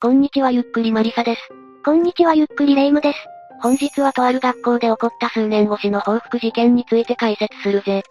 こんにちはゆっくりマリサです。こんにちはゆっくりレイムです。本日はとある学校で起こった数年越しの報復事件について解説するぜ。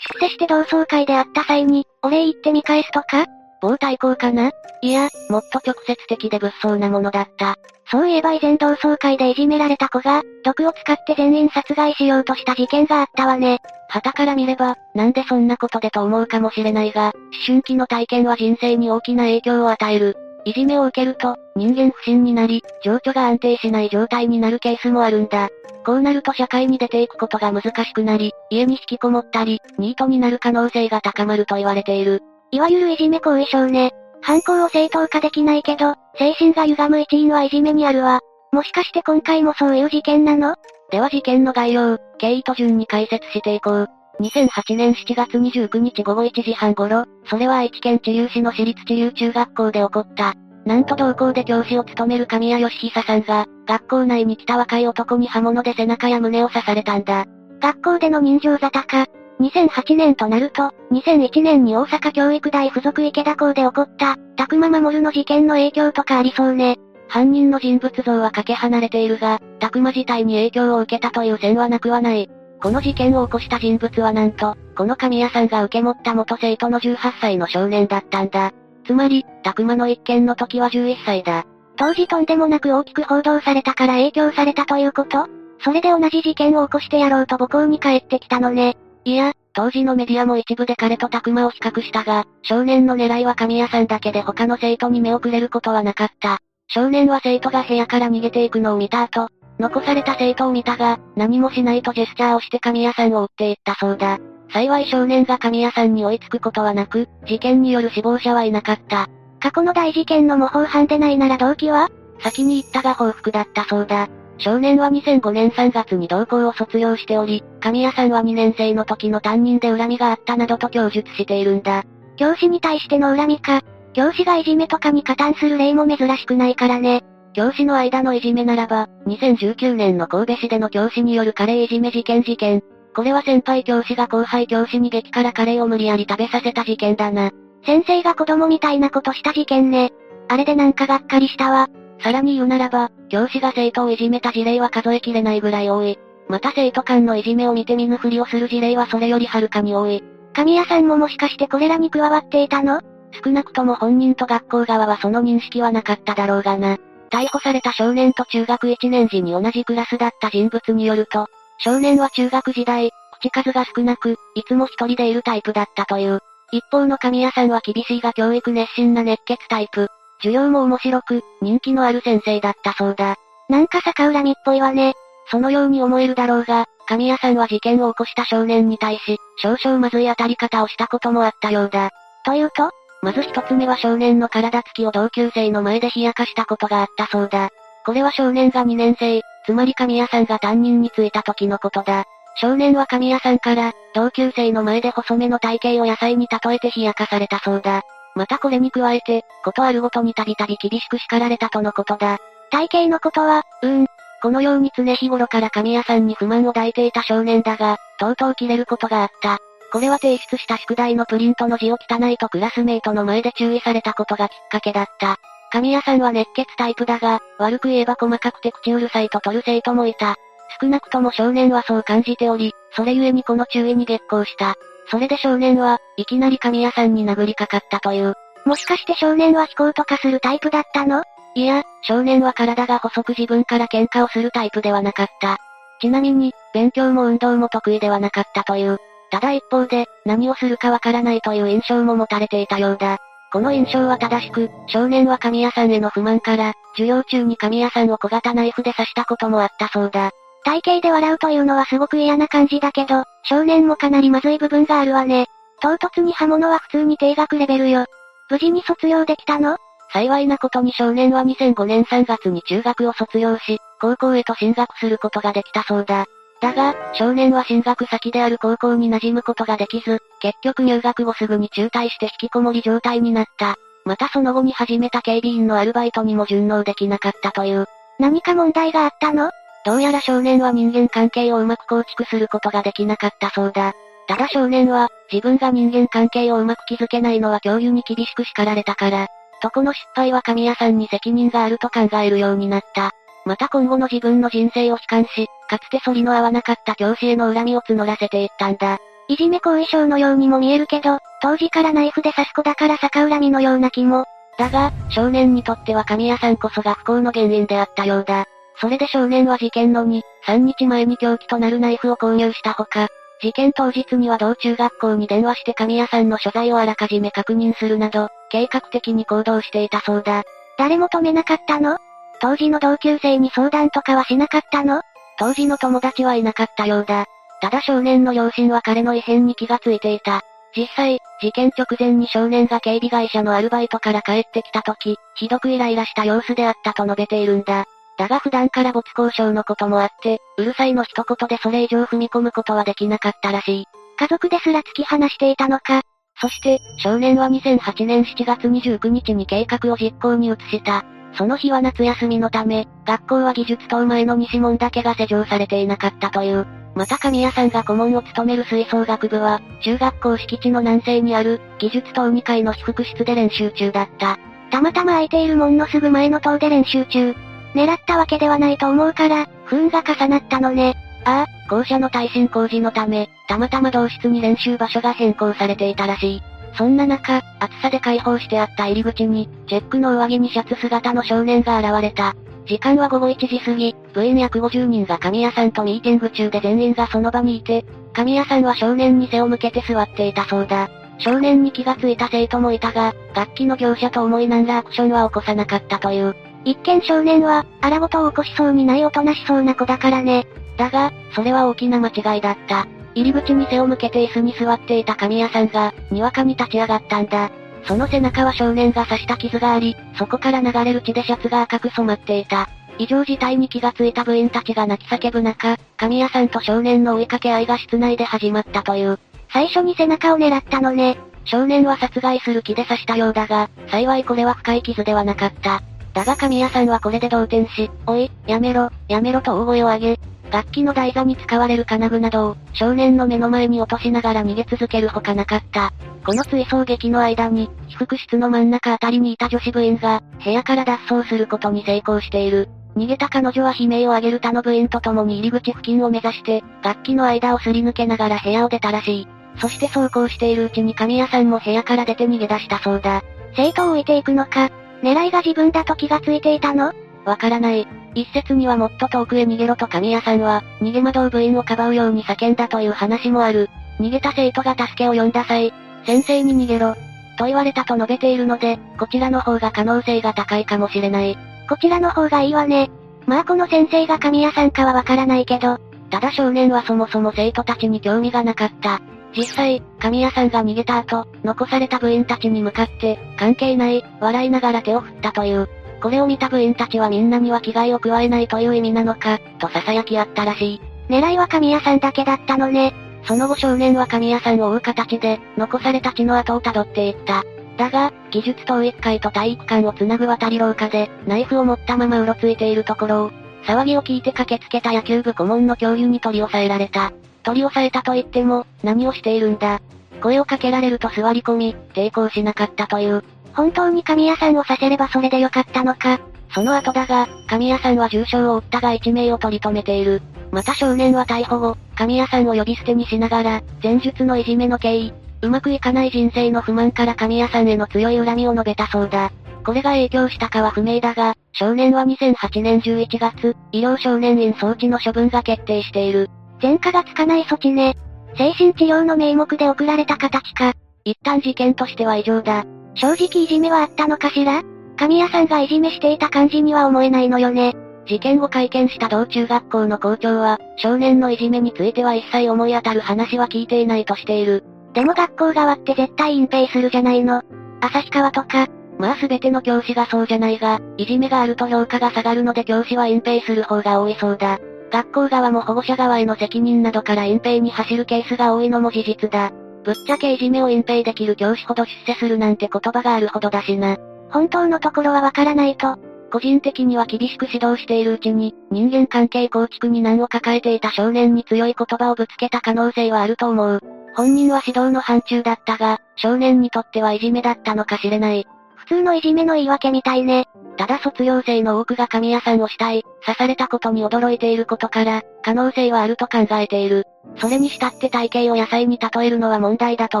出世して同窓会で会った際に、お礼言って見返すとか？暴対抗かな？いや、もっと直接的で物騒なものだった。そういえば以前同窓会でいじめられた子が、毒を使って全員殺害しようとした事件があったわね。旗から見れば、なんでそんなことでと思うかもしれないが、思春期の体験は人生に大きな影響を与える。いじめを受けると、人間不信になり、情緒が安定しない状態になるケースもあるんだ。こうなると社会に出ていくことが難しくなり、家に引きこもったり、ニートになる可能性が高まると言われている。いわゆるいじめ後遺症ね。犯行を正当化できないけど、精神が歪む一因はいじめにあるわ。もしかして今回もそういう事件なの？では事件の概要、経緯と順に解説していこう。2008年7月29日午後1時半頃、それは愛知県知立市の私立知立中学校で起こった。なんと同校で教師を務める神谷義久さんが、学校内に来た若い男に刃物で背中や胸を刺されたんだ。学校での人情沙汰か。2008年となると、2001年に大阪教育大附属池田校で起こった、たくま守の事件の影響とかありそうね。犯人の人物像はかけ離れているが、たくま自体に影響を受けたという線はなくはない。この事件を起こした人物はなんと、この神谷さんが受け持った元生徒の18歳の少年だったんだ。つまり、たくまの一件の時は11歳だ。当時とんでもなく大きく報道されたから影響されたということ？それで同じ事件を起こしてやろうと母校に帰ってきたのね。いや、当時のメディアも一部で彼とたくまを比較したが、少年の狙いは神谷さんだけで他の生徒に目をくれることはなかった。少年は生徒が部屋から逃げていくのを見た後、残された生徒を見たが、何もしないとジェスチャーをして神谷さんを追っていったそうだ。幸い少年が神谷さんに追いつくことはなく、事件による死亡者はいなかった。過去の大事件の模倣犯でないなら動機は？先に言ったが報復だったそうだ。少年は2005年3月に同校を卒業しており、神谷さんは2年生の時の担任で恨みがあったなどと供述しているんだ。教師に対しての恨みか。教師がいじめとかに加担する例も珍しくないからね。教師の間のいじめならば、2019年の神戸市での教師によるカレーいじめ事件事件。これは先輩教師が後輩教師に激辛カレーを無理やり食べさせた事件だな。先生が子供みたいなことした事件ね。あれでなんかがっかりしたわ。さらに言うならば、教師が生徒をいじめた事例は数えきれないぐらい多い。また生徒間のいじめを見て見ぬふりをする事例はそれよりはるかに多い。神谷さんももしかしてこれらに加わっていたの？少なくとも本人と学校側はその認識はなかっただろうがな。逮捕された少年と中学1年時に同じクラスだった人物によると、少年は中学時代、口数が少なく、いつも一人でいるタイプだったという。一方の神谷さんは厳しいが教育熱心な熱血タイプ。授業も面白く、人気のある先生だったそうだ。なんか逆恨みっぽいわね。そのように思えるだろうが、神谷さんは事件を起こした少年に対し、少々まずい当たり方をしたこともあったようだ。というとまず一つ目は少年の体つきを同級生の前で冷やかしたことがあったそうだ。これは少年が2年生、つまり神谷さんが担任についた時のことだ。少年は神谷さんから、同級生の前で細めの体型を野菜に例えて冷やかされたそうだ。またこれに加えて、ことあるごとにたびたび厳しく叱られたとのことだ。体型のことは、うーん。このように常日頃から神谷さんに不満を抱いていた少年だが、とうとう切れることがあった。これは提出した宿題のプリントの字を汚いとクラスメイトの前で注意されたことがきっかけだった。神谷さんは熱血タイプだが、悪く言えば細かくて口うるさいと取る生徒もいた。少なくとも少年はそう感じており、それゆえにこの注意に激高した。それで少年は、いきなり神谷さんに殴りかかったという。もしかして少年は飛行とかするタイプだったの？いや、少年は体が細く自分から喧嘩をするタイプではなかった。ちなみに、勉強も運動も得意ではなかったという。ただ一方で、何をするかわからないという印象も持たれていたようだ。この印象は正しく、少年は神谷さんへの不満から、授業中に神谷さんを小型ナイフで刺したこともあったそうだ。体型で笑うというのはすごく嫌な感じだけど、少年もかなりまずい部分があるわね。唐突に刃物は普通に低学レベルよ。無事に卒業できたの？幸いなことに少年は2005年3月に中学を卒業し、高校へと進学することができたそうだ。だが、少年は進学先である高校に馴染むことができず、結局入学後すぐに中退して引きこもり状態になった。またその後に始めた警備員のアルバイトにも順応できなかったという。何か問題があったの？どうやら少年は人間関係をうまく構築することができなかったそうだ。ただ少年は、自分が人間関係をうまく築けないのは教諭に厳しく叱られたから、とこの失敗は神谷さんに責任があると考えるようになった。また今後の自分の人生を悲観し、かつて反りの合わなかった教師への恨みを募らせていったんだ。いじめ後遺症のようにも見えるけど、当時からナイフで刺す子だから逆恨みのような気も。だが、少年にとっては神谷さんこそが不幸の原因であったようだ。それで少年は事件の2、3日前に凶器となるナイフを購入したほか、事件当日には同中学校に電話して神谷さんの所在をあらかじめ確認するなど、計画的に行動していたそうだ。誰も止めなかったの？当時の同級生に相談とかはしなかったの？当時の友達はいなかったようだ。ただ少年の両親は彼の異変に気がついていた。実際、事件直前に少年が警備会社のアルバイトから帰ってきた時、ひどくイライラした様子であったと述べているんだ。だが普段から没交渉のこともあって、うるさいの一言でそれ以上踏み込むことはできなかったらしい。家族ですら突き放していたのか？そして、少年は2008年7月29日に計画を実行に移した。その日は夏休みのため、学校は技術等前の西門だけが施錠されていなかったという。また神谷さんが顧問を務める吹奏楽部は、中学校敷地の南西にある、技術棟2階の被服室で練習中だった。たまたま空いている門のすぐ前の棟で練習中。狙ったわけではないと思うから、不運が重なったのね。ああ、校舎の耐震工事のため、たまたま同室に練習場所が変更されていたらしい。そんな中、暑さで開放してあった入り口に、チェックの上着にシャツ姿の少年が現れた。時間は午後1時過ぎ、部員約50人が神谷さんとミーティング中で全員がその場にいて、神谷さんは少年に背を向けて座っていたそうだ。少年に気がついた生徒もいたが、楽器の業者と思い何らアクションは起こさなかったという。一見少年は、荒事を起こしそうにないおとなしそうな子だからね。だが、それは大きな間違いだった。入り口に背を向けて椅子に座っていた神谷さんが、にわかに立ち上がったんだ。その背中は少年が刺した傷があり、そこから流れる血でシャツが赤く染まっていた。異常事態に気がついた部員たちが泣き叫ぶ中、神谷さんと少年の追いかけ合いが室内で始まったという。最初に背中を狙ったのね。少年は殺害する気で刺したようだが、幸いこれは深い傷ではなかった。だが神谷さんはこれで動転し、おい、やめろ、やめろと大声を上げ、楽器の台座に使われる金具などを、少年の目の前に落としながら逃げ続けるほかなかった。この追走劇の間に、被服室の真ん中あたりにいた女子部員が、部屋から脱走することに成功している。逃げた彼女は悲鳴を上げる他の部員と共に入り口付近を目指して、楽器の間をすり抜けながら部屋を出たらしい。そして走行しているうちに神谷さんも部屋から出て逃げ出したそうだ。生徒を置いていくのか、狙いが自分だと気がついていたの？わからない。一説にはもっと遠くへ逃げろと神谷さんは、逃げ惑う部員をかばうように叫んだという話もある。逃げた生徒が助けを呼んだ際、先生に逃げろ、と言われたと述べているので、こちらの方が可能性が高いかもしれない。こちらの方がいいわね。まあこの先生が神谷さんかはわからないけど、ただ少年はそもそも生徒たちに興味がなかった。実際、神谷さんが逃げた後、残された部員たちに向かって、関係ない、笑いながら手を振ったという。これを見た部員たちはみんなには危害を加えないという意味なのか、と囁き合ったらしい。狙いは神谷さんだけだったのね。その後少年は神谷さんを追う形で、残された血の跡を辿っていった。だが、技術棟1階と体育館をつなぐ渡り廊下で、ナイフを持ったままうろついているところを、騒ぎを聞いて駆けつけた野球部顧問の教諭に取り押さえられた。取り押さえたと言っても、何をしているんだ。声をかけられると座り込み、抵抗しなかったという。本当に神谷さんをさせればそれでよかったのか。その後だが、神谷さんは重傷を負ったが一名を取り留めている。また少年は逮捕後、神谷さんを呼び捨てにしながら、前述のいじめの経緯、うまくいかない人生の不満から神谷さんへの強い恨みを述べたそうだ。これが影響したかは不明だが、少年は2008年11月、医療少年院装置の処分が決定している。前科がつかない措置ね。精神治療の名目で送られた形か。一旦事件としては異常だ。正直いじめはあったのかしら？神谷さんがいじめしていた感じには思えないのよね。事件後会見した同中学校の校長は、少年のいじめについては一切思い当たる話は聞いていないとしている。でも学校側って絶対隠蔽するじゃないの。旭川とか。まあ全ての教師がそうじゃないが、いじめがあると評価が下がるので教師は隠蔽する方が多いそうだ。学校側も保護者側への責任などから隠蔽に走るケースが多いのも事実だ。ぶっちゃけいじめを隠蔽できる教師ほど出世するなんて言葉があるほどだしな。本当のところはわからないと。個人的には厳しく指導しているうちに、人間関係構築に難を抱えていた少年に強い言葉をぶつけた可能性はあると思う。本人は指導の範疇だったが、少年にとってはいじめだったのかしれない。普通のいじめの言い訳みたいね。ただ卒業生の多くが神谷さんをしたい、刺されたことに驚いていることから、可能性はあると考えている。それにしたって体型を野菜に例えるのは問題だと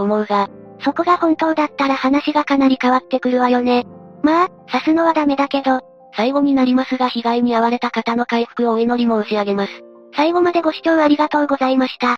思うが。そこが本当だったら話がかなり変わってくるわよね。まあ、刺すのはダメだけど。最後になりますが被害に遭われた方の回復をお祈り申し上げます。最後までご視聴ありがとうございました。